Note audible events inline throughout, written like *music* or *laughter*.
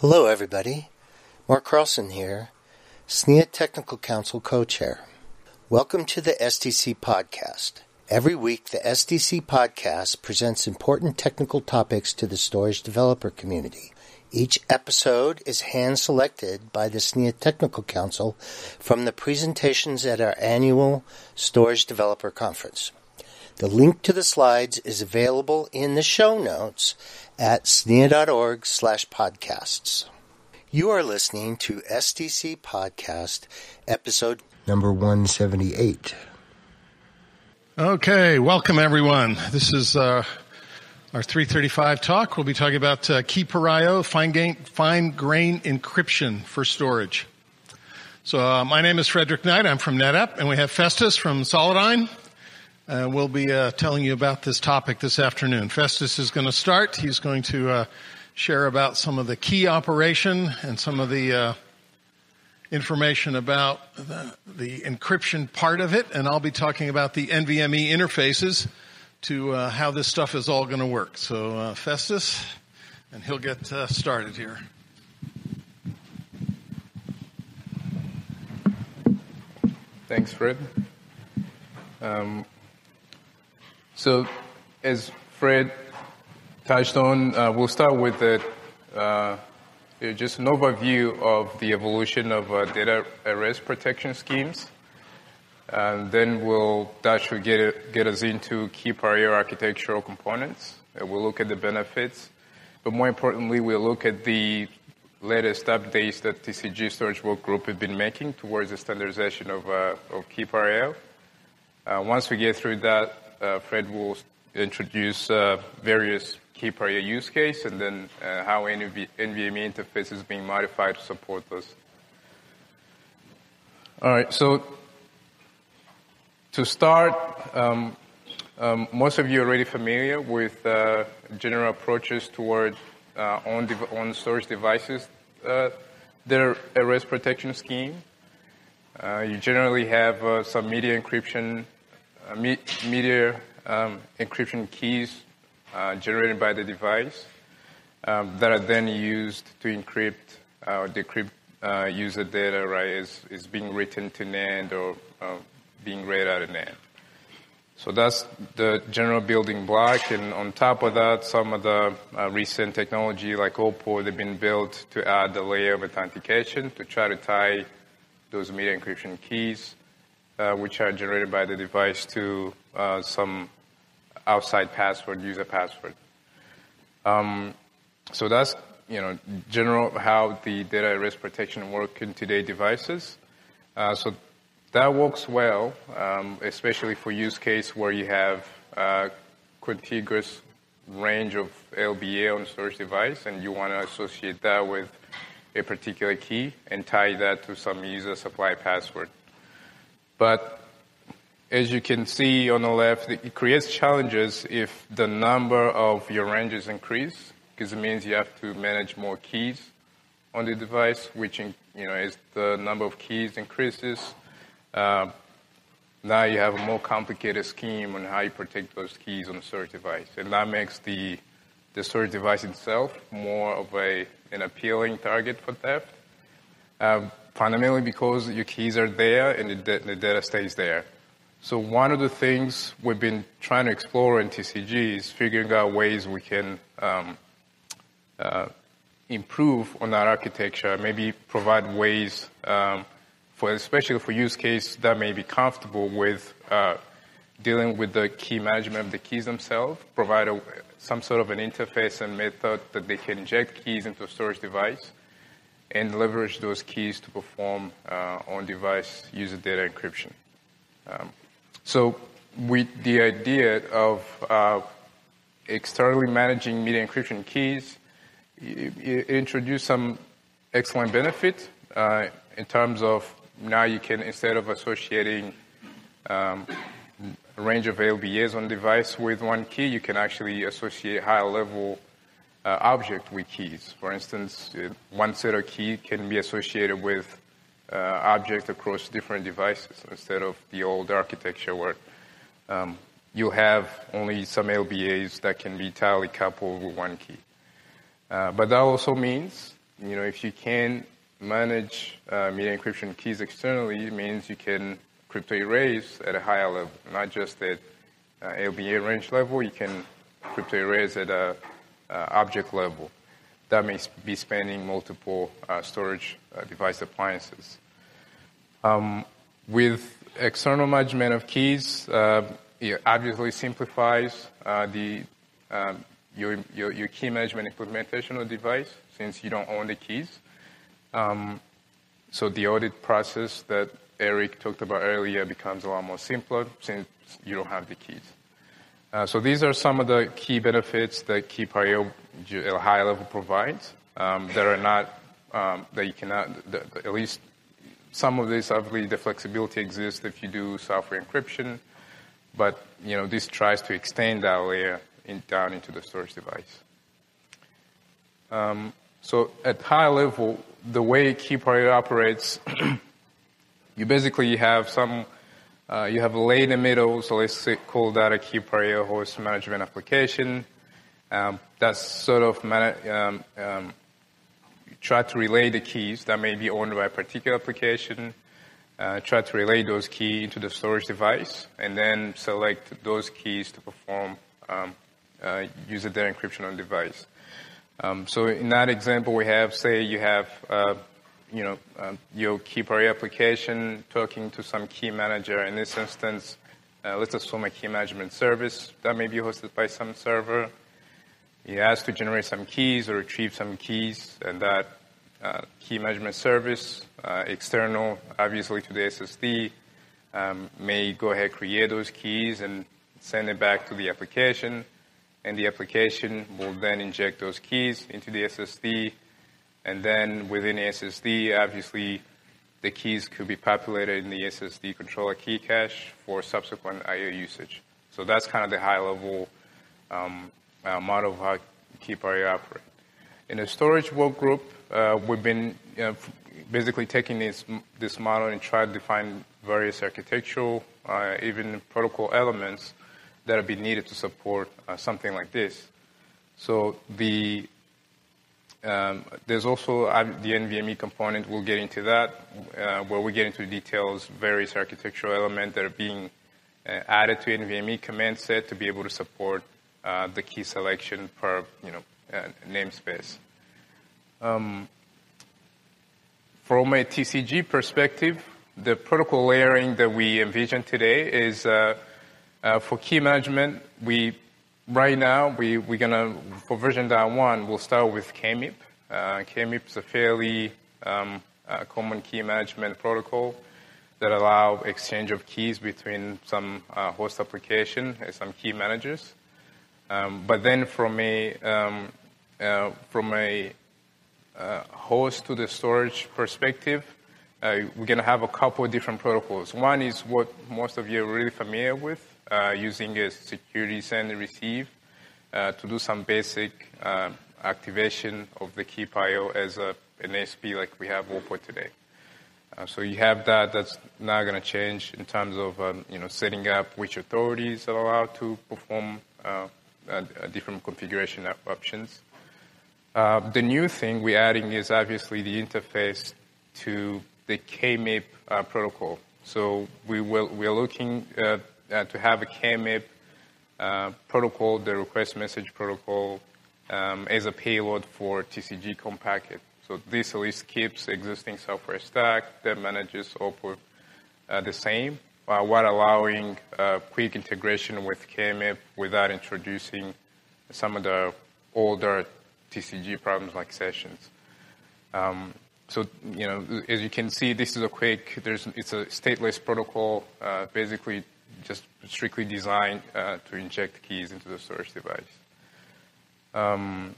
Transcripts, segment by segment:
Hello, everybody. Mark Carlson here, SNIA Technical Council co-chair. Welcome to the STC podcast. Every week, the STC podcast presents important technical topics to the storage developer community. Each episode is hand selected by the SNIA Technical Council from the presentations at our annual Storage Developer Conference. The link to the slides is available in the show notes at snia.org slash podcasts. You are listening to STC Podcast, episode number 178. Okay, welcome everyone. This is uh, our 335 talk. We'll be talking about uh, Key Per IO, fine, gain, fine grain encryption for storage. So uh, my name is Frederick Knight. I'm from NetApp, and we have Festus from Solidigm. Uh, we'll be uh, telling you about this topic this afternoon. Festus is going to start. He's going to uh, share about some of the key operation and some of the uh, information about the, the, encryption part of it, and I'll be talking about the NVMe interfaces to uh, how this stuff is all going to work. So, uh, Festus, and he'll get started here. Thanks, Fred. Um, so, as Fred touched on, uh, we'll start with uh, just an overview of the evolution of uh, data at rest protection schemes. And then we'll, that should get, get us into Key Per IO architectural components. Uh, we'll look at the benefits. But more importantly, we'll look at the latest updates that TCG Storage Work Group has been making towards the standardization of, uh, of. Uh, once we get through that, Fred will introduce uh, various Key Per IO use case and then uh, how NV- NVMe interface is being modified to support this. All right, so to start, um, um, most of you are already familiar with uh, general approaches toward uh, on, on storage devices. Uh, their arrest protection scheme. you generally have some media encryption uh, media um, encryption keys uh, generated by the device um, that are then used to encrypt uh, or decrypt user data, right, is, is being written to NAND or being read out of NAND. So that's the general building block, and on top of that, some of the uh, recent technology like Opal, they've been built to add the layer of authentication to try to tie those media encryption keys uh, which are generated by the device to uh, some outside password, user password. Um, so that's you know general how the data at rest protection work in today devices. Uh, so that works well, um, especially for use case where you have uh, contiguous range of LBA on storage device, and you want to associate that with a particular key and tie that to some user supply password. But as you can see on the left, it creates challenges if the number of your ranges increase, because it means you have to manage more keys on the device, which you know as the number of keys increases, uh, now you have a more complicated scheme on how you protect those keys on the storage device, and that makes the the storage device itself more of a an appealing target for theft. Um, fundamentally because your keys are there and the, data stays there. So one of the things we've been trying to explore in TCG is figuring out ways we can um, uh, improve on that architecture, maybe provide ways um, for, especially for use case that may be comfortable with uh, dealing with the key management of the keys themselves, provide a, some sort of an interface and method that they can inject keys into a storage device and leverage those keys to perform uh, on-device user data encryption. Um, so with the idea of uh, externally managing media encryption keys, it, it introduced some excellent benefit uh, in terms of now you can, instead of associating um, a range of LBAs on device with one key, you can actually associate higher level uh, object with keys. For instance, uh, one set of key can be associated with uh, objects across different devices instead of the old architecture where um, you have only some LBAs that can be tightly coupled with one key. Uh, but that also means you know, if you can manage uh, media encryption keys externally, it means you can crypto erase at a higher level, not just at uh, LBA range level. You can crypto erase at a object level. That may be spanning multiple uh, storage uh, device appliances. Um, with external management of keys, uh, it obviously simplifies the um, your, your, your, key management implementation of device since you don't own the keys. Um, so the audit process that Eric talked about earlier becomes a lot more simpler since you don't have the keys. Uh, so these are some of the key benefits that Key.io at a high level provides um, that are not, um, that you cannot, at least some of this, obviously the flexibility exists if you do software encryption, but you know, this tries to extend that layer in, down into the storage device. Um, so at high level, the way Key.io operates, *clears throat* you basically have some, uh, you have a layer in the middle, so let's call that a Key.io host management application. Um, that's sort of man- um, um, try to relay the keys that may be owned by a particular application, uh, try to relay those keys into the storage device, and then select those keys to perform um, uh, user data encryption on device. Um, so in that example, we have, say, you have, uh, you know, uh, your Key.io application talking to some key manager. In this instance, uh, let's assume a key management service that may be hosted by some server. You ask to generate some keys or retrieve some keys, and that uh, key management service, uh, external, obviously to the SSD, um, may go ahead create those keys and send it back to the application and the application will then inject those keys into the SSD. And then within SSD, obviously, the keys could be populated in the SSD controller key cache for subsequent I/O usage. So that's kind of the high-level um, uh, model of how Key.io operate. In the storage work group, uh, we've been you know, basically taking this this model and try to define various architectural, uh, even protocol elements that will be needed to support uh, something like this. So the um, there's also uh, the NVMe component. We'll get into that, uh, where we get into details, various architectural elements that are being uh, added to NVMe command set to be able to support uh, the key selection per you know uh, namespace. Um, from a TCG perspective, the protocol layering that we envision today is uh, for key management, we right now we we're gonna for version one we'll start with KMIP. Uh, KMIP is a fairly um, uh, common key management protocol that allow exchange of keys between some uh, host application and some key managers. Um, but then from a um, uh, from a uh, host to the storage perspective, uh, we're going to have a couple of different protocols. One is what most of you are really familiar with, using a security send and receive uh, to do some basic uh, activation of the Keep Key.io as a, an ASP like we have Opal today. Uh, so you have that. That's not going to change in terms of um, you know setting up which authorities are allowed to perform uh, different configuration options. Uh, the new thing we're adding is obviously the interface to the KMIP protocol. So we will, we're looking uh, to have a KMIP uh, protocol, the request message protocol, um, as a payload for TCG COM packet. So this at least keeps existing software stack that manages Opal uh, the same, uh, while allowing uh, quick integration with KMIP without introducing some of the older TCG problems like sessions. Um, so, you know, as you can see, this is a quick, there's, it's a stateless protocol, uh, basically just strictly designed uh, to inject keys into the storage device. Um,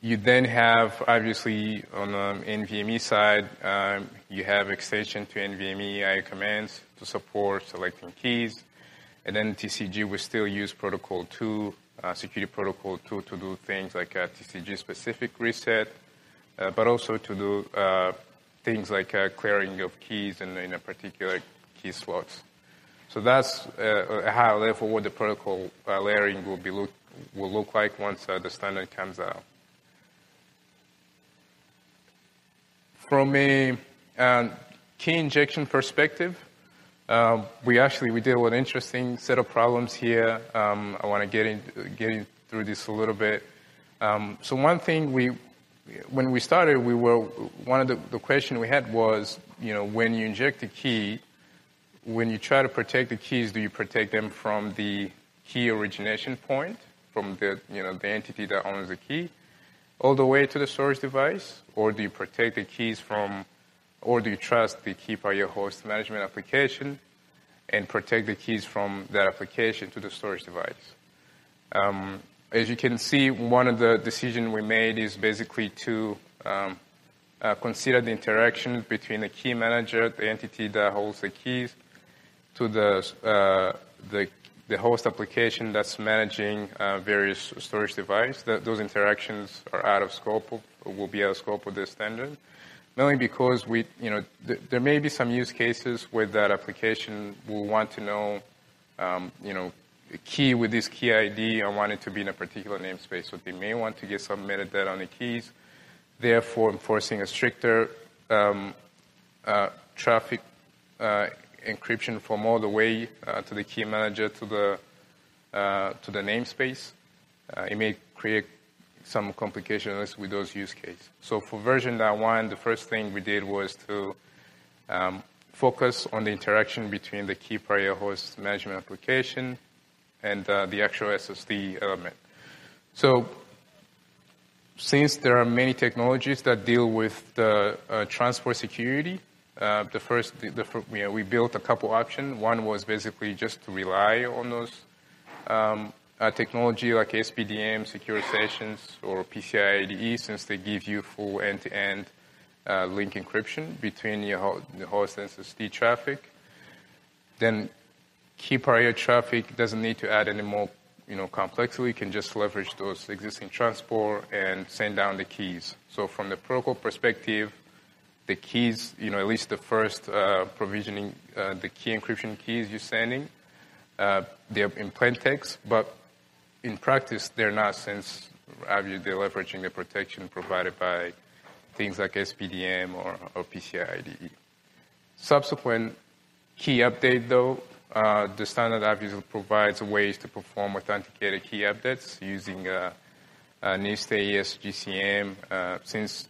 you then have, obviously, on the NVMe side, um, you have extension to NVMe IO commands to support selecting keys. And then TCG will still use Protocol 2, uh, Security Protocol 2 to do things like a TCG specific reset, uh, but also to do uh, things like uh, clearing of keys in, in a particular key slots. So that's uh, a high level what the protocol uh, layering will be look will look like once uh, the standard comes out. from a um, key injection perspective, um, we actually we did an interesting set of problems here. Um, I want to get in, get in through this a little bit. Um, so one thing we, when we started, we were one of the, the question we had was, you know, when you inject a key, when you try to protect the keys, do you protect them from the key origination point, from the you know the entity that owns the key, all the way to the storage device, or do you protect the keys from or do you trust the key by your host management application and protect the keys from that application to the storage device? Um, as you can see, one of the decisions we made is basically to um, uh, consider the interaction between the key manager, the entity that holds the keys, to the, uh, the, the, host application that's managing uh, various storage devices. those interactions are out of scope, of, will be out of scope of this standard mainly because we, you know, th- there may be some use cases where that application will want to know, um, you know, a key with this key ID, I want it to be in a particular namespace. So they may want to get some metadata on the keys, therefore enforcing a stricter um, uh, traffic uh, encryption from all the way uh, to the key manager to the uh, to the namespace. Uh, it may create some complications with those use cases. So for version one, the first thing we did was to um, focus on the interaction between the key per IO host management application and uh, the actual SSD element. So since there are many technologies that deal with the uh, transport security, uh, the first, the, the, you know, we built a couple options. One was basically just to rely on those um, uh, technology like SPDM, secure sessions, or PCI IDE, since they give you full end-to-end uh, link encryption between your the host and SSD traffic. Then key per IO traffic doesn't need to add any more you know, complexity. You can just leverage those existing transport and send down the keys. So from the protocol perspective, the keys, you know, at least the first uh, provisioning, uh, the key encryption keys you're sending, uh, they're in plain text, but in practice, they're not since obviously they're leveraging the protection provided by things like SPDM or, or PCI IDE. Subsequent key update, though, uh, the standard obviously provides ways to perform authenticated key updates using uh, uh, NIST AES GCM. Since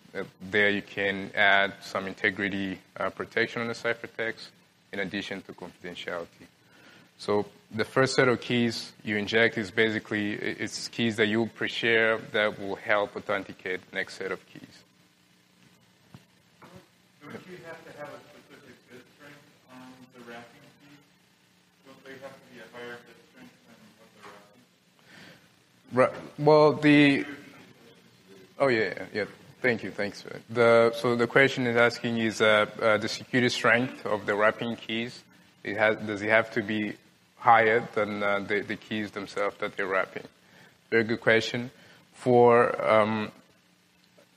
there you can add some integrity uh, protection on the ciphertext in addition to confidentiality. So the first set of keys you inject is basically it's keys that you pre-share that will help authenticate the next set of keys. Don't you have to have a specific bit strength on the wrapping key? Don't they have to be a higher bit strength than what the wrapping? Right. Well, the oh yeah yeah. Thank you. Thanks. The, so the question is asking is uh, uh, the security strength of the wrapping keys. It has, does it have to be higher than uh, the, the, keys themselves that they're wrapping? Very good question. For, um,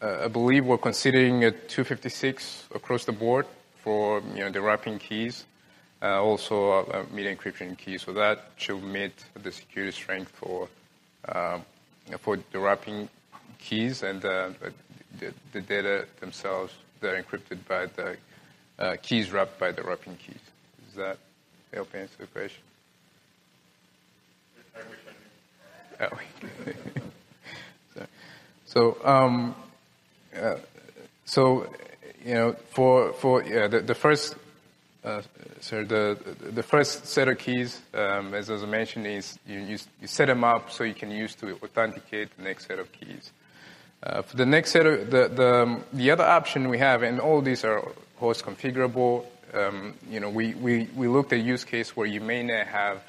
uh, I believe we're considering a 256 across the board for you know, the wrapping keys, uh, also a, a media encryption key. So that should meet the security strength for, for the wrapping keys and uh, the, the, data themselves that are encrypted by the uh, keys wrapped by the wrapping keys. Does that help answer the question? Oh. *laughs* so, so, um, uh, so, you know, for for yeah, the, the first, uh, sorry, the the first set of keys, um, as I mentioned, is you, you, you set them up so you can use to authenticate the next set of keys. Uh, for the next set of the the um, the other option we have, and all these are host configurable. Um, you know, we, we, we looked at use case where you may not have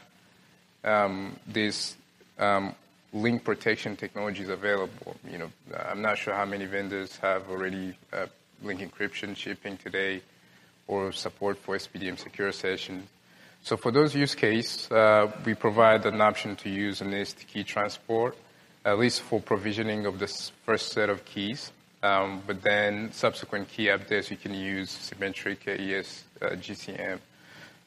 um, this um, link protection technologies available. You know, I'm not sure how many vendors have already uh, link encryption shipping today or support for SPDM secure session. So for those use cases, uh, we provide an option to use a NIST key transport, at least for provisioning of this first set of keys. Um, but then subsequent key updates, you can use symmetric AES uh, GCM.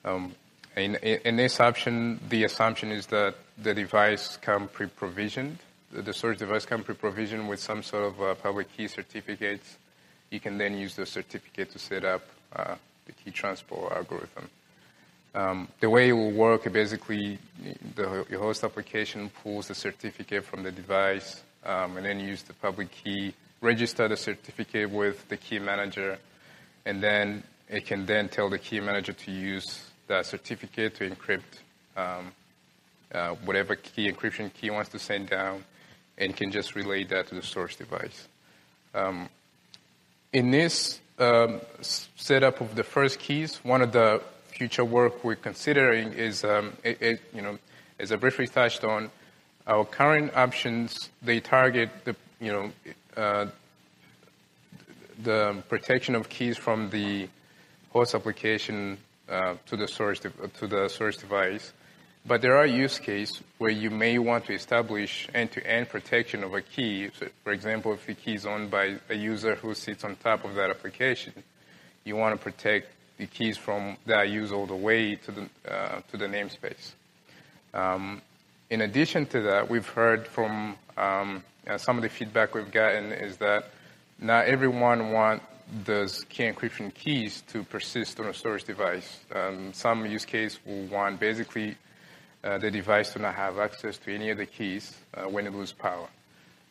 Um, in, in, this option, the assumption is that the device come pre-provisioned. The storage device come pre-provisioned with some sort of uh, public key certificates you can then use the certificate to set up uh, the key transport algorithm. Um, the way it will work, basically, the, your host application pulls the certificate from the device um, and then use the public key, register the certificate with the key manager, and then it can then tell the key manager to use that certificate to encrypt um, uh, whatever key encryption key wants to send down, and can just relay that to the source device. Um, in this um, setup of the first keys, one of the future work we're considering is, um, it, it, you know, as I briefly touched on, our current options they target the, you know, uh, the protection of keys from the host application uh, to the source de- to the source device. But there are use cases where you may want to establish end-to-end protection of a key. So for example, if the key is owned by a user who sits on top of that application, you want to protect the keys from that I use all the way to the uh, to the namespace. Um, in addition to that, we've heard from um, uh, some of the feedback we've gotten is that not everyone wants those key encryption keys to persist on a storage device. Um, some use case will want basically uh, the device to not have access to any of the keys uh, when it loses power.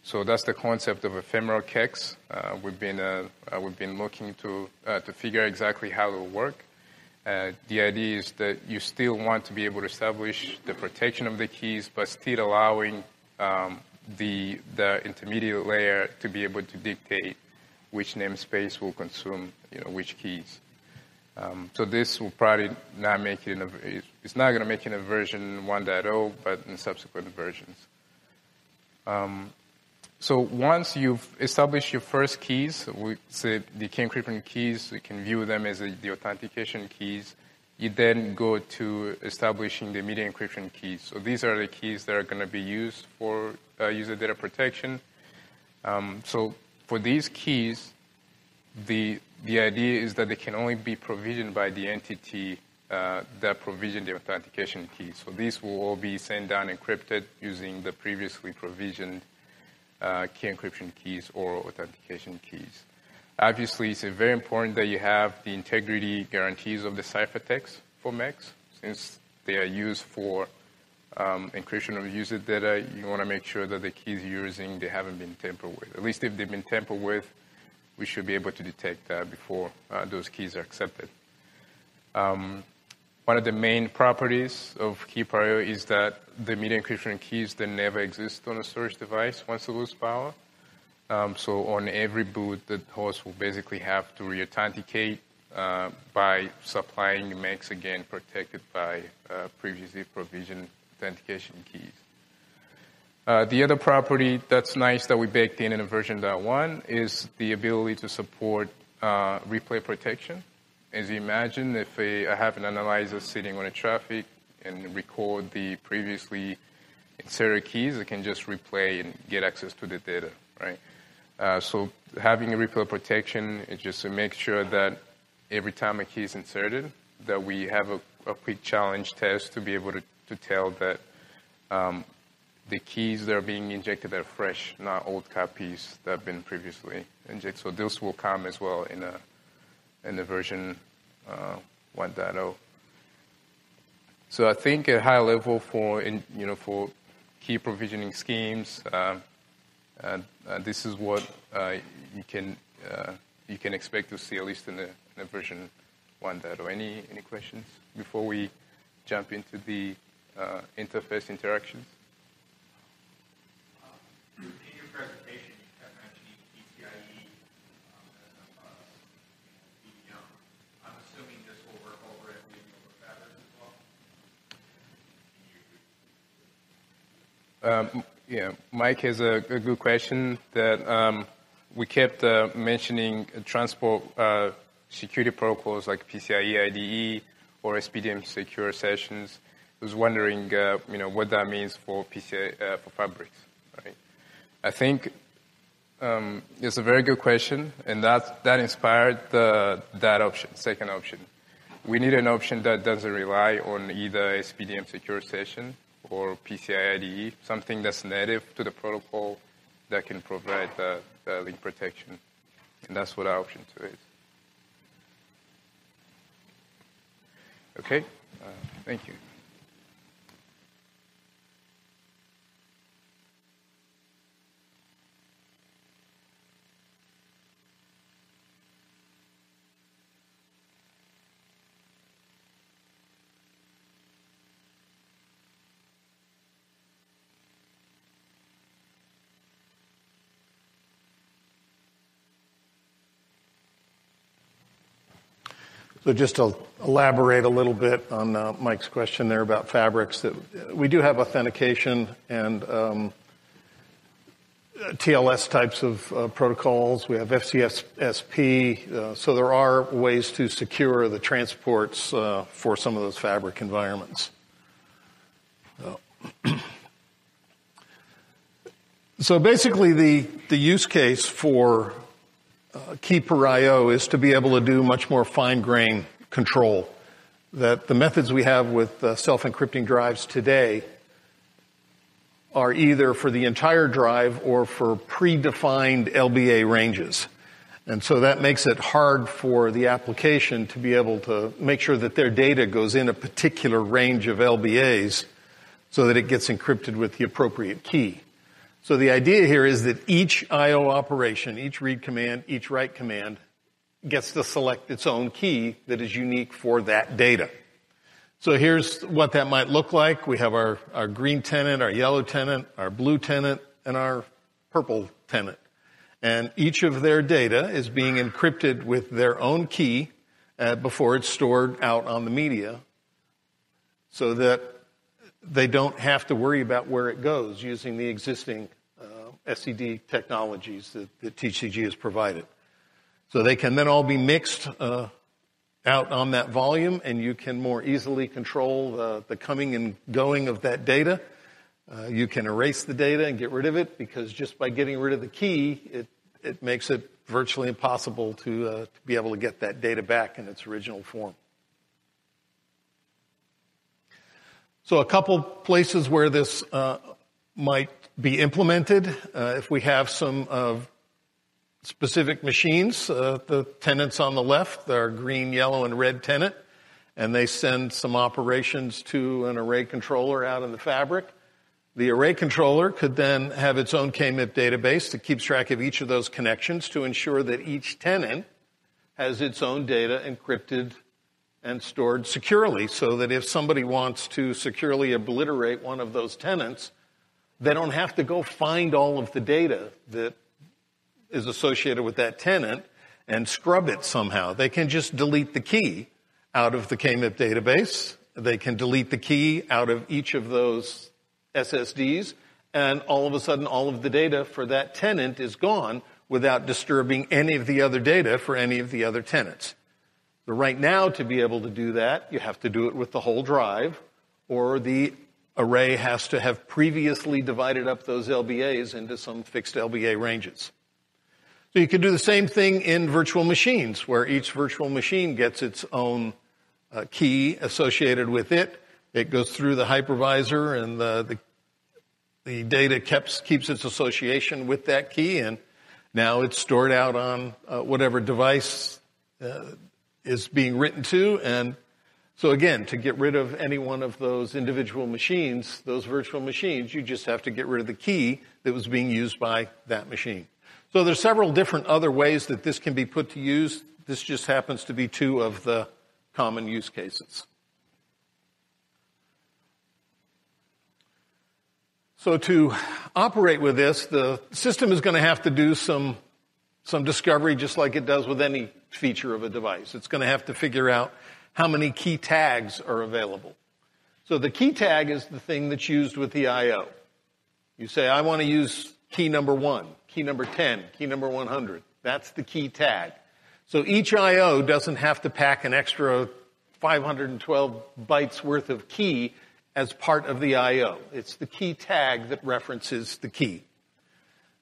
So that's the concept of ephemeral KEKs. Uh, we've been uh, uh, we've been looking to uh, to figure exactly how it will work. the idea is that you still want to be able to establish the protection of the keys, but still allowing um, the the intermediate layer to be able to dictate which namespace will consume you know which keys. Um, so this will probably not make it in a, it's not going to make it in a version 1.0, but in subsequent versions. Um, so once you've established your first keys, we say the key encryption keys, we can view them as the authentication keys. You then go to establishing the media encryption keys. So these are the keys that are going to be used for uh, user data protection. Um, so for these keys, the the idea is that they can only be provisioned by the entity uh, that provisioned the authentication key. So these will all be sent down encrypted using the previously provisioned uh, key encryption keys or authentication keys. Obviously, it's very important that you have the integrity guarantees of the ciphertext for MEKs, since they are used for um, encryption of user data. You want to make sure that the keys you're using they haven't been tampered with. At least if they've been tampered with, we should be able to detect that before uh, those keys are accepted. Um, one of the main properties of key per IO is that the media encryption keys that never exist on a storage device once it loses power. Um, so on every boot, the host will basically have to re-authenticate uh, by supplying MEKs again protected by uh, previously provisioned authentication keys. Uh, the other property that's nice that we baked in in version one is the ability to support uh, replay protection. As you imagine, if a, I have an analyzer sitting on a traffic and record the previously inserted keys, it can just replay and get access to the data, right? Uh, so having a replay protection is just to make sure that every time a key is inserted, that we have a, a quick challenge test to be able to, to tell that um, the keys that are being injected are fresh, not old copies that have been previously injected. So those will come as well in a in the version uh, 1.0. So I think at high level for in, you know for key provisioning schemes, uh, uh, this is what uh, you can uh, you can expect to see at least in the, in the version 1.0. Any any questions before we jump into the uh, interface interactions? Um, yeah, Mike has a, a good question that um, we kept uh, mentioning transport uh, security protocols like PCIe IDE or SPDM secure sessions. I was wondering, uh, you know, what that means for PCI uh, for fabrics. Right? I think um, it's a very good question, and that that inspired the, that option, second option. We need an option that doesn't rely on either SPDM secure session or PCI something that's native to the protocol that can provide the, the link protection. And that's what our option two is. Okay, uh, thank you. So just to elaborate a little bit on uh, Mike's question there about fabrics, that we do have authentication and um, TLS types of uh, protocols. We have FCSP. Uh, so there are ways to secure the transports uh, for some of those fabric environments. So, *clears throat* basically, the, the use case for key per IO is to be able to do much more fine grain control. That the methods we have with uh, self encrypting drives today are either for the entire drive or for predefined LBA ranges. And so that makes it hard for the application to be able to make sure that their data goes in a particular range of LBAs so that it gets encrypted with the appropriate key. So the idea here is that each IO operation, each read command, each write command gets to select its own key that is unique for that data. So here's what that might look like. We have our, our green tenant, our yellow tenant, our blue tenant, and our purple tenant. And each of their data is being encrypted with their own key uh, before it's stored out on the media so that they don't have to worry about where it goes using the existing uh, SED technologies that, that, TCG has provided. So they can then all be mixed uh, out on that volume, and you can more easily control the, the coming and going of that data. Uh, you can erase the data and get rid of it because just by getting rid of the key, it, it makes it virtually impossible to, uh, to be able to get that data back in its original form. So a couple places where this uh, might be implemented, uh, if we have some uh, specific machines, uh, the tenants on the left are green, yellow, and red tenant, and they send some operations to an array controller out in the fabric. The array controller could then have its own KMIP database that keeps track of each of those connections to ensure that each tenant has its own data encrypted and stored securely so that if somebody wants to securely obliterate one of those tenants, they don't have to go find all of the data that is associated with that tenant and scrub it somehow. They can just delete the key out of the KMIP database. They can delete the key out of each of those SSDs and all of a sudden all of the data for that tenant is gone without disturbing any of the other data for any of the other tenants. But right now, to be able to do that, you have to do it with the whole drive, or the array has to have previously divided up those LBAs into some fixed LBA ranges. So you can do the same thing in virtual machines, where each virtual machine gets its own uh, key associated with it. It goes through the hypervisor, and the, the, the data keeps, keeps its association with that key, and now it's stored out on uh, whatever device uh, is being written to. And so again, to get rid of any one of those individual machines, those virtual machines, you just have to get rid of the key that was being used by that machine. So there's several different other ways that this can be put to use. This just happens to be two of the common use cases. So to operate with this, the system is going to have to do some some discovery just like it does with any feature of a device. It's going to have to figure out how many key tags are available. So the key tag is the thing that's used with the IO. You say, I want to use key number one, key number 10, key number 100. That's the key tag. So each IO doesn't have to pack an extra 512 bytes worth of key as part of the IO. It's the key tag that references the key.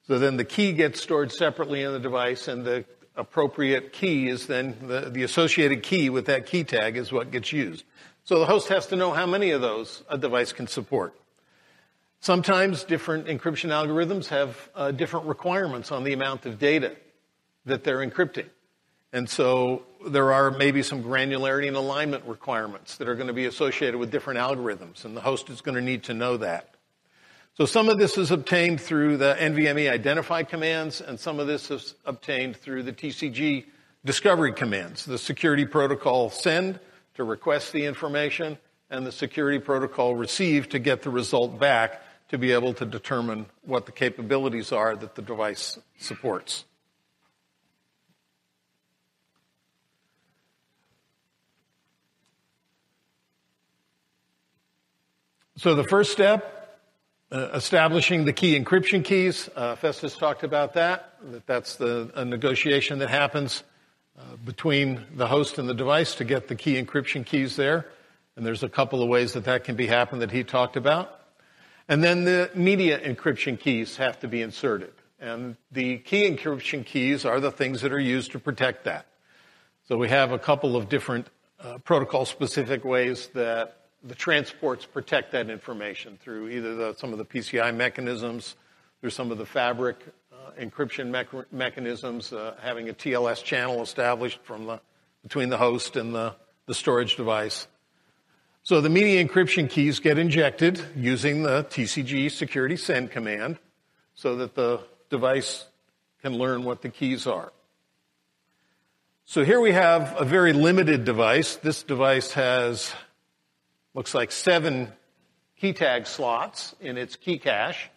So then the key gets stored separately in the device and the appropriate key is then the, the associated key with that key tag is what gets used. So the host has to know how many of those a device can support. Sometimes different encryption algorithms have uh, different requirements on the amount of data that they're encrypting. And so there are maybe some granularity and alignment requirements that are going to be associated with different algorithms, and the host is going to need to know that. So some of this is obtained through the NVMe identify commands, and some of this is obtained through the TCG discovery commands, the security protocol send to request the information, and the security protocol receive to get the result back to be able to determine what the capabilities are that the device supports. So the first step, uh, establishing the key encryption keys. Uh, Festus talked about that. That that's the a negotiation that happens uh, between the host and the device to get the key encryption keys there. And there's a couple of ways that that can be happen that he talked about. And then the media encryption keys have to be inserted. And the key encryption keys are the things that are used to protect that. So we have a couple of different uh, protocol specific ways that the transports protect that information through either the, some of the PCI mechanisms, through some of the fabric uh, encryption me- mechanisms, uh, having a TLS channel established from the, between the host and the, the storage device. So the media encryption keys get injected using the TCG security send command so that the device can learn what the keys are. So here we have a very limited device. This device has looks like seven key tag slots in its key cache.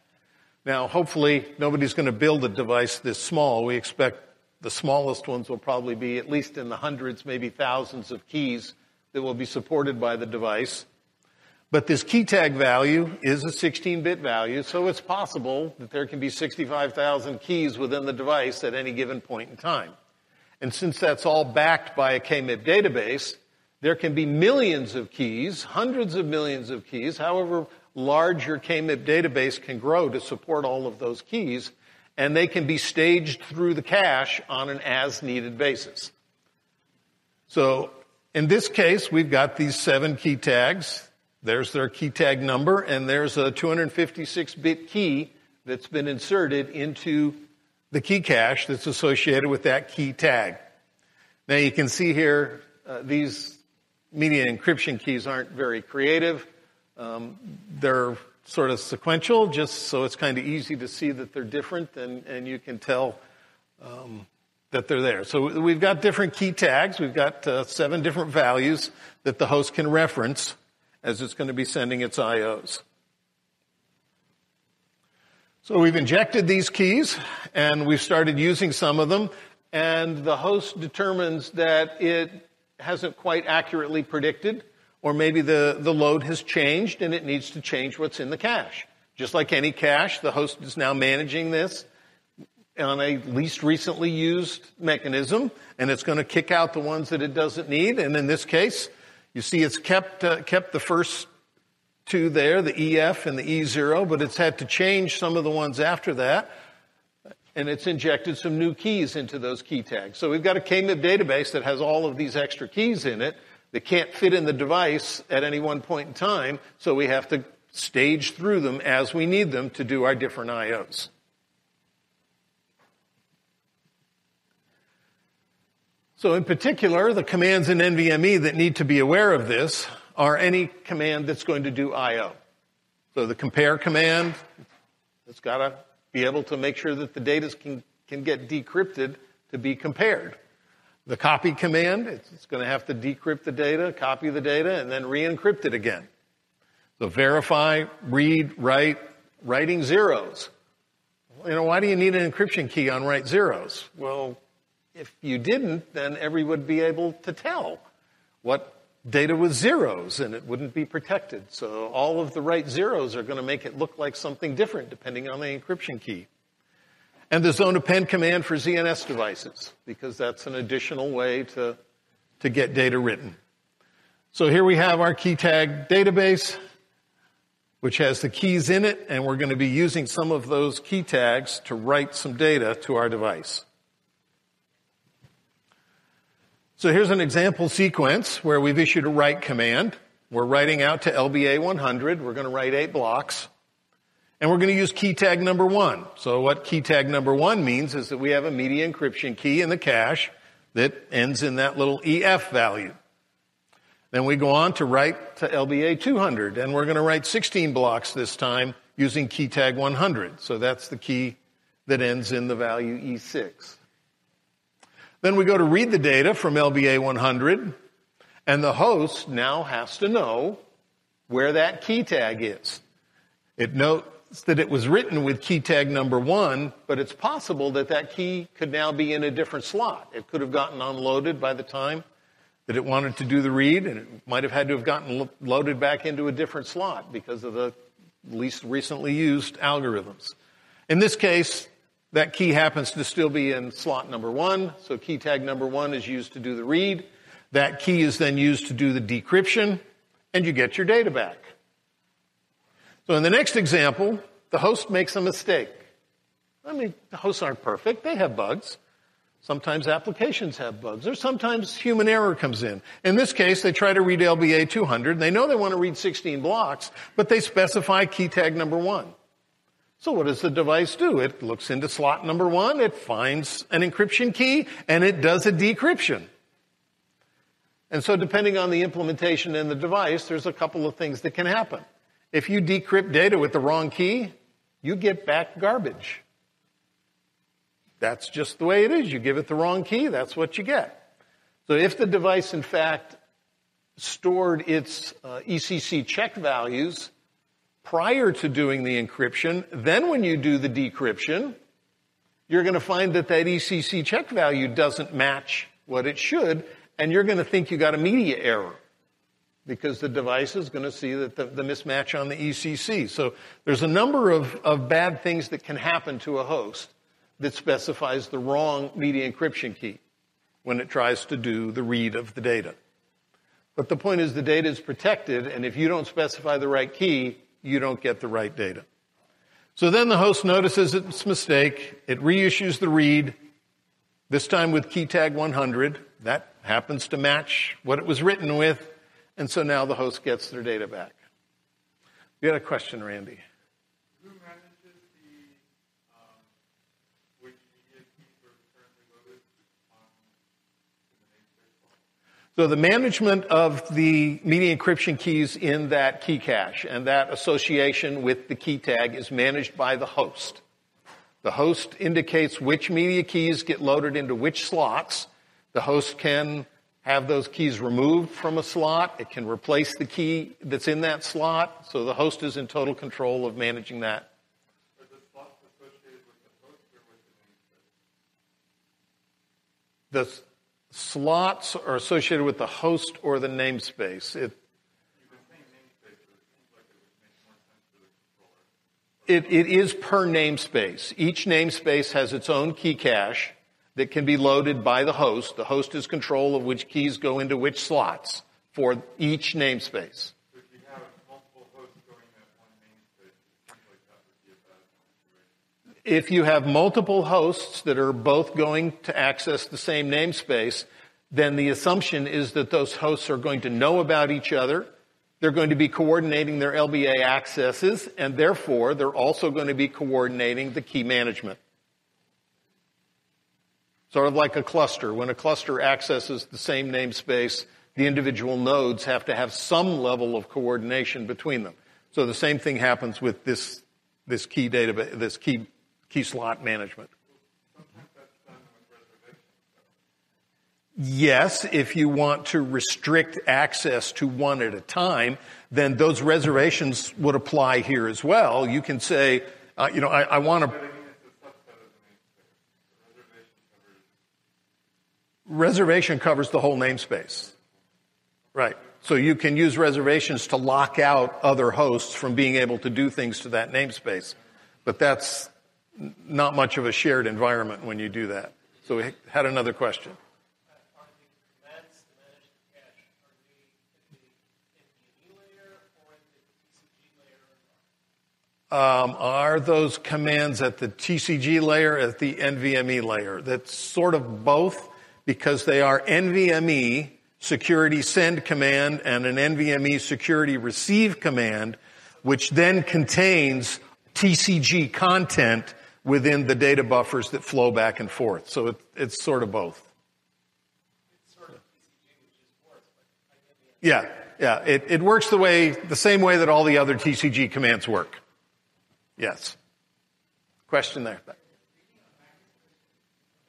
Now, hopefully, nobody's going to build a device this small. We expect the smallest ones will probably be at least in the hundreds, maybe thousands of keys that will be supported by the device. But this key tag value is a 16-bit value, so it's possible that there can be 65,000 keys within the device at any given point in time. And since that's all backed by a KMIP database, there can be millions of keys, hundreds of millions of keys, however large your KMIP database can grow to support all of those keys, and they can be staged through the cache on an as needed basis. So in this case, we've got these seven key tags. There's their key tag number, and there's a 256 bit key that's been inserted into the key cache that's associated with that key tag. Now you can see here, uh, these media encryption keys aren't very creative. Um, they're sort of sequential, just so it's kind of easy to see that they're different, and, and you can tell um, that they're there. So we've got different key tags. We've got uh, seven different values that the host can reference as it's going to be sending its IOs. So we've injected these keys, and we've started using some of them, and the host determines that it hasn't quite accurately predicted, or maybe the, the load has changed and it needs to change what's in the cache. Just like any cache, the host is now managing this on a least recently used mechanism, and it's going to kick out the ones that it doesn't need. And in this case, you see it's kept, uh, kept the first two there, the EF and the E0, but it's had to change some of the ones after that and it's injected some new keys into those key tags. So we've got a KMIP database that has all of these extra keys in it that can't fit in the device at any one point in time, so we have to stage through them as we need them to do our different IOs. So in particular, the commands in NVMe that need to be aware of this are any command that's going to do IO. So the compare command, it's got a be able to make sure that the data can, can get decrypted to be compared. The copy command, it's, it's going to have to decrypt the data, copy the data, and then re-encrypt it again. So verify, read, write, writing zeros. You know, why do you need an encryption key on write zeros? Well, if you didn't, then everyone would be able to tell what data with zeros and it wouldn't be protected. So all of the write zeros are going to make it look like something different depending on the encryption key. And the zone append command for ZNS devices because that's an additional way to, to get data written. So here we have our key tag database, which has the keys in it, and we're going to be using some of those key tags to write some data to our device. So here's an example sequence where we've issued a write command. We're writing out to LBA 100. We're going to write eight blocks. And we're going to use key tag number one. So what key tag number one means is that we have a media encryption key in the cache that ends in that little EF value. Then we go on to write to LBA 200 and we're going to write 16 blocks this time using key tag 100. So that's the key that ends in the value E6. Then we go to read the data from LBA 100 and the host now has to know where that key tag is. It notes that it was written with key tag number one, but it's possible that that key could now be in a different slot. It could have gotten unloaded by the time that it wanted to do the read, and it might have had to have gotten loaded back into a different slot because of the least recently used algorithms. In this case, that key happens to still be in slot number one, so key tag number one is used to do the read. That key is then used to do the decryption, and you get your data back. So in the next example, the host makes a mistake. I mean, the hosts aren't perfect. They have bugs. Sometimes applications have bugs, or sometimes human error comes in. In this case, they try to read LBA 200. They know they want to read 16 blocks, but they specify key tag number one. So what does the device do? It looks into slot number one, it finds an encryption key, and it does a decryption. And so depending on the implementation in the device, there's a couple of things that can happen. If you decrypt data with the wrong key, you get back garbage. That's just the way it is. You give it the wrong key, that's what you get. So if the device, in fact, stored its uh, ECC check values prior to doing the encryption, then when you do the decryption, you're going to find that that ECC check value doesn't match what it should, and you're going to think you got a media error because the device is going to see that the, the, mismatch on the ECC. So there's a number of, of bad things that can happen to a host that specifies the wrong media encryption key when it tries to do the read of the data. But the point is the data is protected, and if you don't specify the right key, you don't get the right data. So then the host notices its mistake, it reissues the read, this time with key tag 100. That happens to match what it was written with, and so now the host gets their data back. You had a question, Randy. Who manages the um, which media keys are currently loaded on the namespace? So the management of the media encryption keys in that key cache and that association with the key tag is managed by the host. The host indicates which media keys get loaded into which slots. The host can have those keys removed from a slot. It can replace the key that's in that slot. So the host is in total control of managing that. The slots associated with the host or with the namespace? The s- slots are associated with the host or the namespace. It, it, it is per namespace. Each namespace has its own key cache that can be loaded by the host. The host is control of which keys go into which slots for each namespace. So if you have multiple hosts going at one namespace, it seems like that would be a bad situation. If you have multiple hosts that are both going to access the same namespace, then the assumption is that those hosts are going to know about each other. They're going to be coordinating their LBA accesses, and therefore they're also going to be coordinating the key management. Sort of like a cluster. When a cluster accesses the same namespace, the individual nodes have to have some level of coordination between them. So the same thing happens with this, this key database, this key, key slot management. Yes, if you want to restrict access to one at a time, then those reservations would apply here as well. You can say, uh, you know, I, I want to. But I mean, it's a subset of the namespace. The reservation covers the whole namespace. Right. So you can use reservations to lock out other hosts from being able to do things to that namespace. But that's not much of a shared environment when you do that. So we had another question. Um, are those commands at the TCG layer, at the NVMe layer? That's sort of both because they are NVMe security send command and an NVMe security receive command, which then contains TCG content within the data buffers that flow back and forth. So it, it's sort of both. Yeah, yeah. It, it works the way, the same way that all the other TCG commands work. Yes. Question there.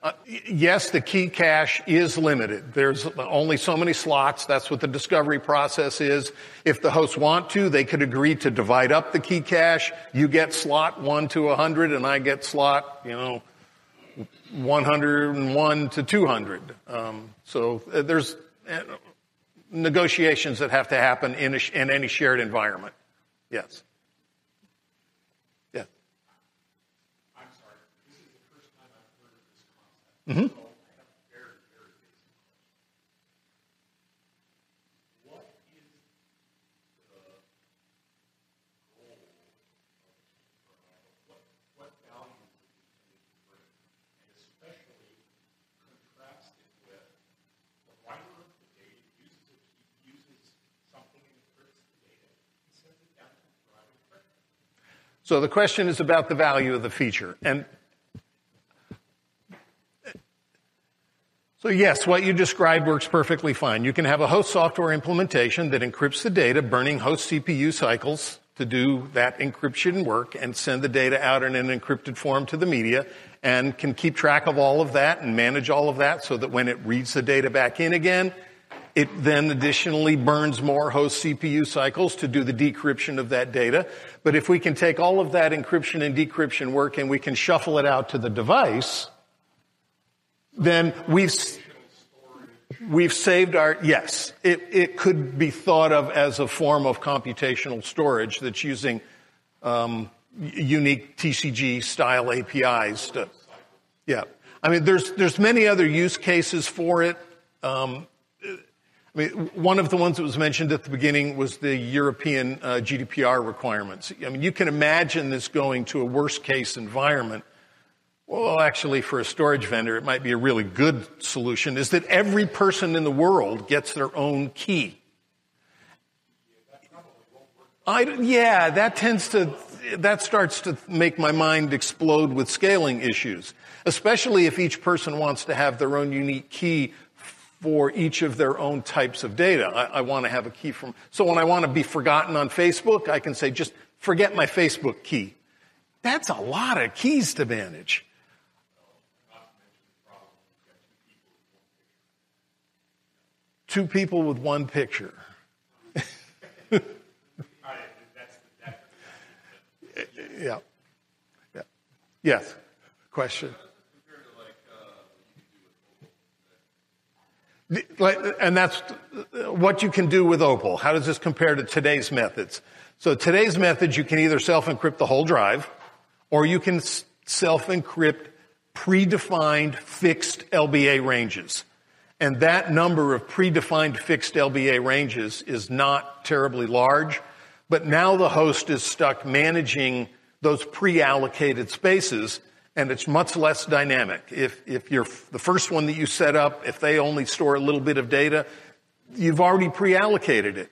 Uh, yes, the key cache is limited. There's only so many slots. That's what the discovery process is. If the hosts want to, they could agree to divide up the key cache. You get slot 1 to 100 and I get slot, you know, 101 to 200. Um, so uh, there's uh, negotiations that have to happen in, a, in any shared environment. Yes. Encryption. So the question is about the value of the feature. And so yes, what you described works perfectly fine. You can have a host software implementation that encrypts the data, burning host CPU cycles to do that encryption work and send the data out in an encrypted form to the media and can keep track of all of that and manage all of that so that when it reads the data back in again, it then additionally burns more host CPU cycles to do the decryption of that data. But if we can take all of that encryption and decryption work and we can shuffle it out to the device, then we've, we've saved our, yes, it, it could be thought of as a form of computational storage that's using um, unique TCG style APIs to, yeah. I mean, there's, there's many other use cases for it. Um, I mean, one of the ones that was mentioned at the beginning was the European uh, GDPR requirements. I mean, you can imagine this going to a worst case environment. Well, actually, for a storage vendor, it might be a really good solution is that every person in the world gets their own key. I, yeah, that tends to, that starts to make my mind explode with scaling issues, especially if each person wants to have their own unique key for each of their own types of data. I, I want to have a key from, so when I want to be forgotten on Facebook, I can say, just forget my Facebook key. That's a lot of keys to manage. Two people with one picture. *laughs* yeah. yeah. Yes. Question. And that's what you can do with Opal. How does this compare to today's methods? So today's methods, you can either self-encrypt the whole drive, or you can self-encrypt predefined fixed LBA ranges. And that number of predefined fixed LBA ranges is not terribly large, but now the host is stuck managing those pre-allocated spaces and it's much less dynamic. If, if you're the first one that you set up, if they only store a little bit of data, you've already pre-allocated it.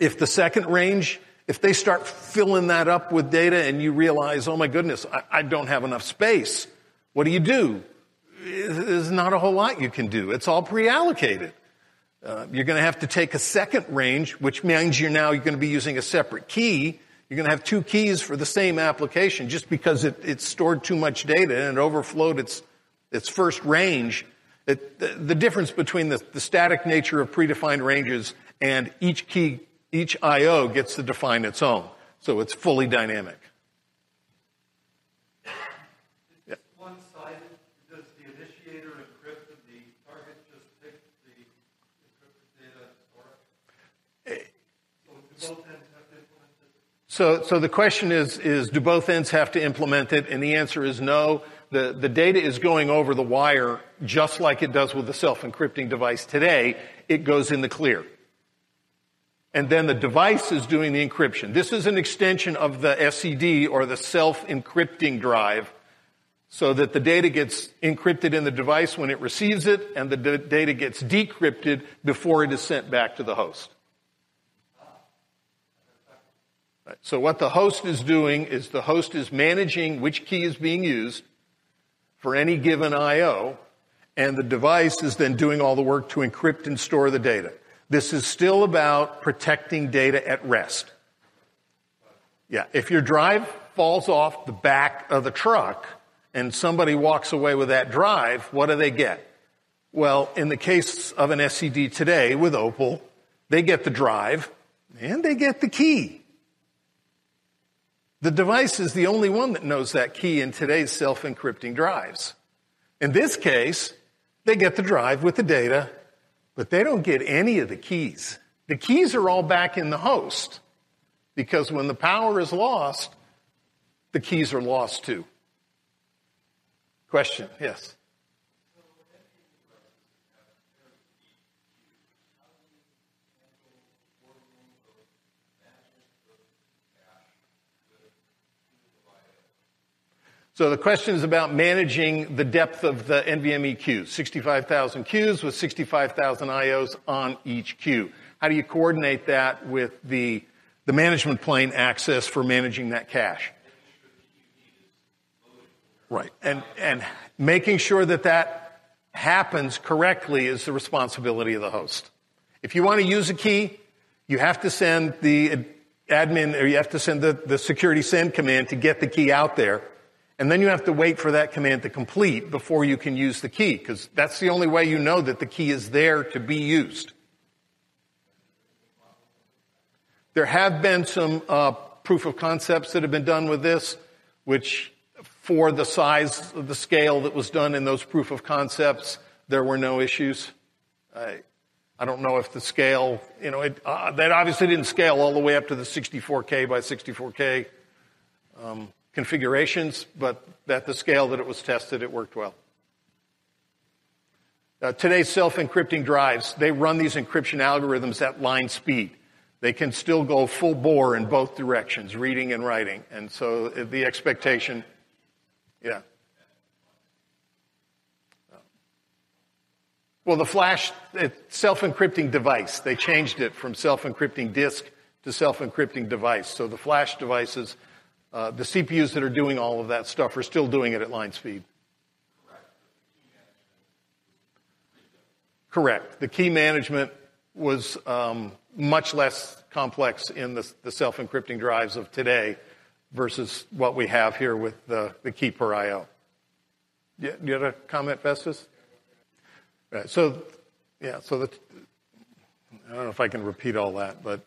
If the second range, if they start filling that up with data and you realize, oh my goodness, I, I don't have enough space, what do you do? There's not a whole lot you can do. It's all pre-allocated. Uh, you're going to have to take a second range, which means you're now you're going to be using a separate key you're going to have two keys for the same application just because it, it stored too much data and it overflowed its, its first range. It, the, the, difference between the, the static nature of predefined ranges and each key, each IO gets to define its own. So it's fully dynamic. Yeah. One-sided. Does the initiator encrypt and the target just pick the encrypted data and store it? So do both ends have to implement it? So, so the question is, is do both ends have to implement it? And the answer is no. The, the data is going over the wire just like it does with the self-encrypting device today. It goes in the clear. And then the device is doing the encryption. This is an extension of the SED or the self-encrypting drive so that the data gets encrypted in the device when it receives it and the d- data gets decrypted before it is sent back to the host. So what the host is doing is the host is managing which key is being used for any given IO, and the device is then doing all the work to encrypt and store the data. This is still about protecting data at rest. Yeah, if your drive falls off the back of the truck and somebody walks away with that drive, what do they get? Well, in the case of an SED today with Opal, they get the drive and they get the key. The device is the only one that knows that key in today's self-encrypting drives. In this case, they get the drive with the data, but they don't get any of the keys. The keys are all back in the host because when the power is lost, the keys are lost too. Question, yes. So the question is about managing the depth of the NVMe queues. 65,000 queues with 65,000 IOs on each queue. How do you coordinate that with the, the management plane access for managing that cache? Right. And, and making sure that that happens correctly is the responsibility of the host. If you want to use a key, you have to send the admin or you have to send the, the security send command to get the key out there. And then you have to wait for that command to complete before you can use the key, because that's the only way you know that the key is there to be used. There have been some uh, proof of concepts that have been done with this, which for the size of the scale that was done in those proof of concepts, there were no issues. I, I don't know if the scale, you know, it, uh, that obviously didn't scale all the way up to the 64K by 64K. Um, configurations, but at the scale that it was tested, it worked well. Uh, today's self-encrypting drives, they run these encryption algorithms at line speed. They can still go full bore in both directions, reading and writing. And so uh, the expectation, yeah. Well, the flash self-encrypting device, they changed it from self-encrypting disk to self-encrypting device. So the flash devices uh, the CPUs that are doing all of that stuff are still doing it at line speed. Correct. The key management was um, much less complex in the, the self-encrypting drives of today versus what we have here with the, the key per IO. Yeah, you had a comment, Festus? Right, so, yeah, so the, I don't know if I can repeat all that, but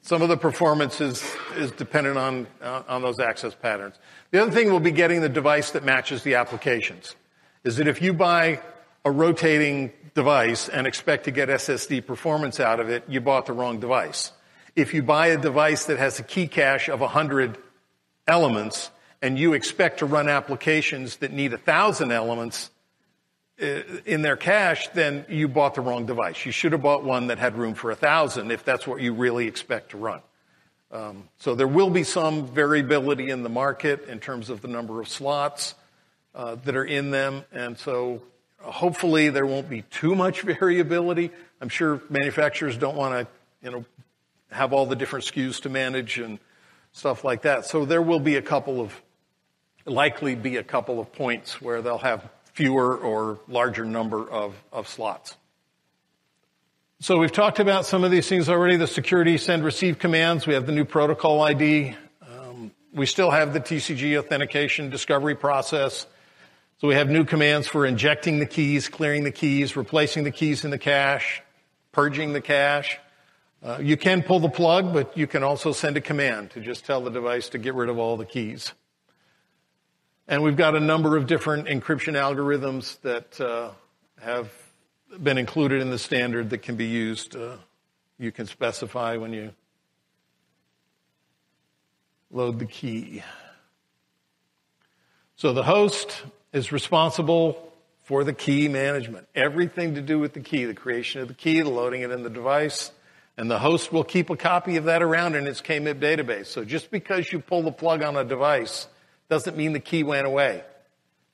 some of the performance is, is dependent on, on those access patterns. The other thing we'll be getting the device that matches the applications. Is that if you buy a rotating device and expect to get SSD performance out of it, you bought the wrong device. If you buy a device that has a key cache of 100 elements and you expect to run applications that need 1,000 elements, uh, in their cache, then you bought the wrong device. You should have bought one that had room for a thousand if that's what you really expect to run. Um, so there will be some variability in the market in terms of the number of slots uh, that are in them, and so hopefully there won't be too much *laughs* variability. I'm sure manufacturers don't want to, you know, have all the different SKUs to manage and stuff like that. So there will be a couple of, likely be a couple of points where they'll have fewer or larger number of, of slots. So we've talked about some of these things already, the security send receive commands. We have the new protocol ID. Um, we still have the TCG authentication discovery process. So we have new commands for injecting the keys, clearing the keys, replacing the keys in the cache, purging the cache. Uh, you can pull the plug, but you can also send a command to just tell the device to get rid of all the keys. And we've got a number of different encryption algorithms that uh, have been included in the standard that can be used. Uh, you can specify when you load the key. So the host is responsible for the key management. Everything to do with the key, the creation of the key, the loading it in the device, and the host will keep a copy of that around in its KMIP database. So just because you pull the plug on a device doesn't mean the key went away.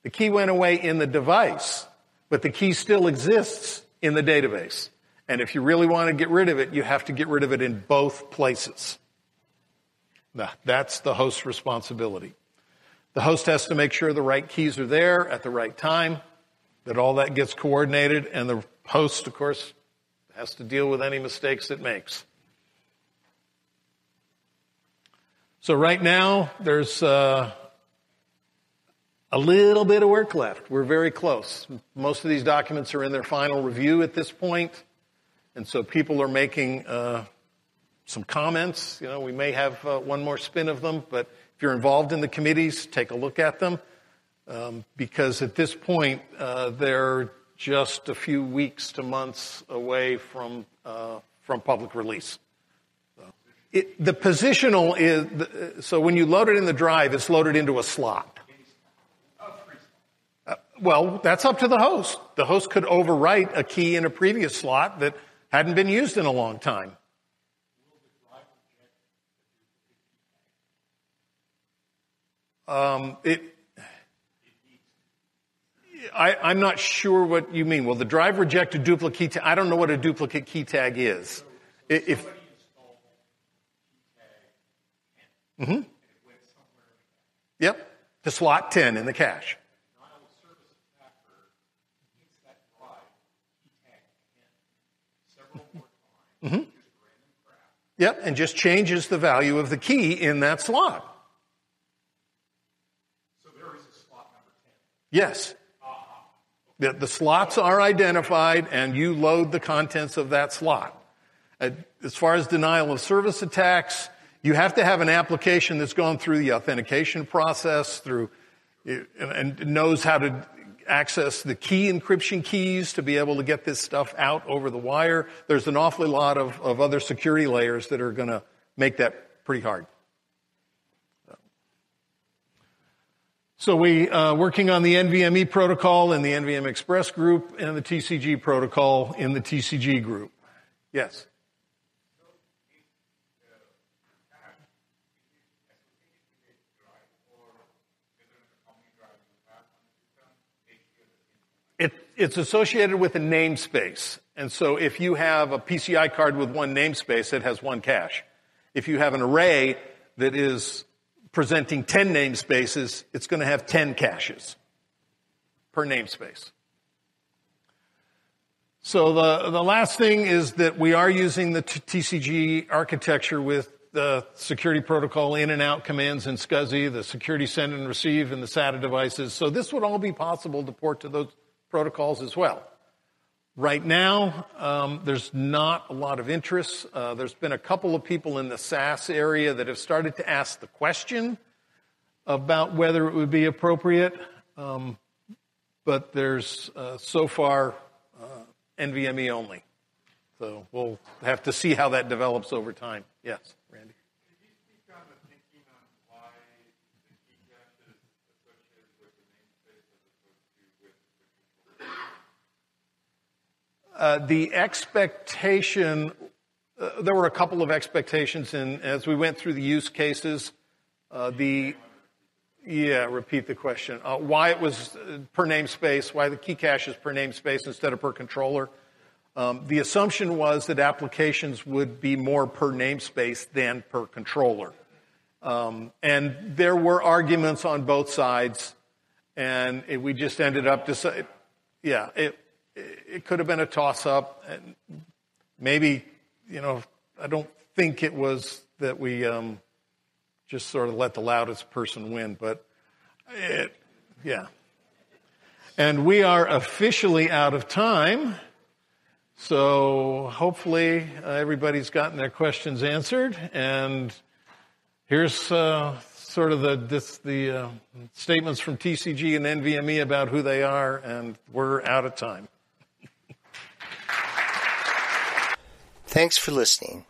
The key went away in the device, but the key still exists in the database. And if you really want to get rid of it, you have to get rid of it in both places. Nah, That's the host's responsibility. The host has to make sure the right keys are there at the right time, that all that gets coordinated, and the host, of course, has to deal with any mistakes it makes. So right now, there's uh, a little bit of work left. We're very close. Most of these documents are in their final review at this point, and so people are making uh, some comments. You know, we may have uh, one more spin of them, but if you're involved in the committees, take a look at them, um, because at this point, uh, they're just a few weeks to months away from uh, from public release. It, the positional is so when you load it in the drive, it's loaded into a slot. Well, that's up to the host. The host could overwrite a key in a previous slot that hadn't been used in a long time. Um, it, I, I'm not sure what you mean. Will the drive reject a duplicate? I don't know what a duplicate key tag is. If Mm-hmm. Yep. To slot 10 in the cache. Mm-hmm. Yep, and just changes the value of the key in that slot. So there is a slot number 10. Yes. The, the slots are identified and you load the contents of that slot. Uh, As far as denial of service attacks, you have to have an application that's gone through the authentication process, through and knows how to access the key encryption keys to be able to get this stuff out over the wire. There's an awfully lot of, of other security layers that are going to make that pretty hard. So we uh, working on the NVMe protocol in the NVM Express group and the TCG protocol in the TCG group. Yes. It, it's associated with a namespace. And so if you have a PCI card with one namespace, it has one cache. If you have an array that is presenting 10 namespaces, it's going to have 10 caches per namespace. So the, the last thing is that we are using the TCG architecture with the security protocol in and out commands in SCSI, the security send and receive and the SATA devices. So this would all be possible to port to those protocols as well. Right now, um, there's not a lot of interest. Uh, there's been a couple of people in the SAS area that have started to ask the question about whether it would be appropriate, um, but there's uh, so far uh, NVMe only. So we'll have to see how that develops over time. Yes, Randy. Could you speak on the thinking on why the key cache is associated with the namespace as opposed to with the controller? Uh, the expectation, uh, there were a couple of expectations, and as we went through the use cases, uh, the yeah, repeat the question. Uh, why it was per namespace, why the key cache is per namespace instead of per controller. Um, the assumption was that applications would be more per namespace than per controller. Um, and there were arguments on both sides, and it, we just ended up deciding, yeah, it, it could have been a toss up. And maybe, you know, I don't think it was that we um, just sort of let the loudest person win, but it, yeah. And we are officially out of time. So hopefully uh, everybody's gotten their questions answered. And here's uh, sort of the, this, the uh, statements from TCG and NVMe about who they are, and we're out of time. Thanks for listening.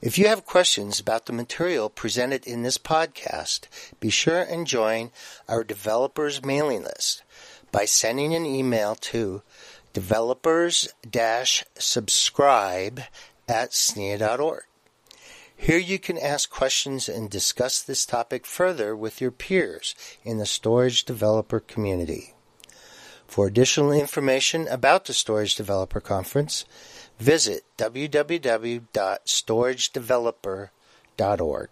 If you have questions about the material presented in this podcast, be sure and join our developers mailing list by sending an email to developers-subscribe at SNIA.org. Here you can ask questions and discuss this topic further with your peers in the storage developer community. For additional information about the Storage Developer Conference, visit www.storagedeveloper.org.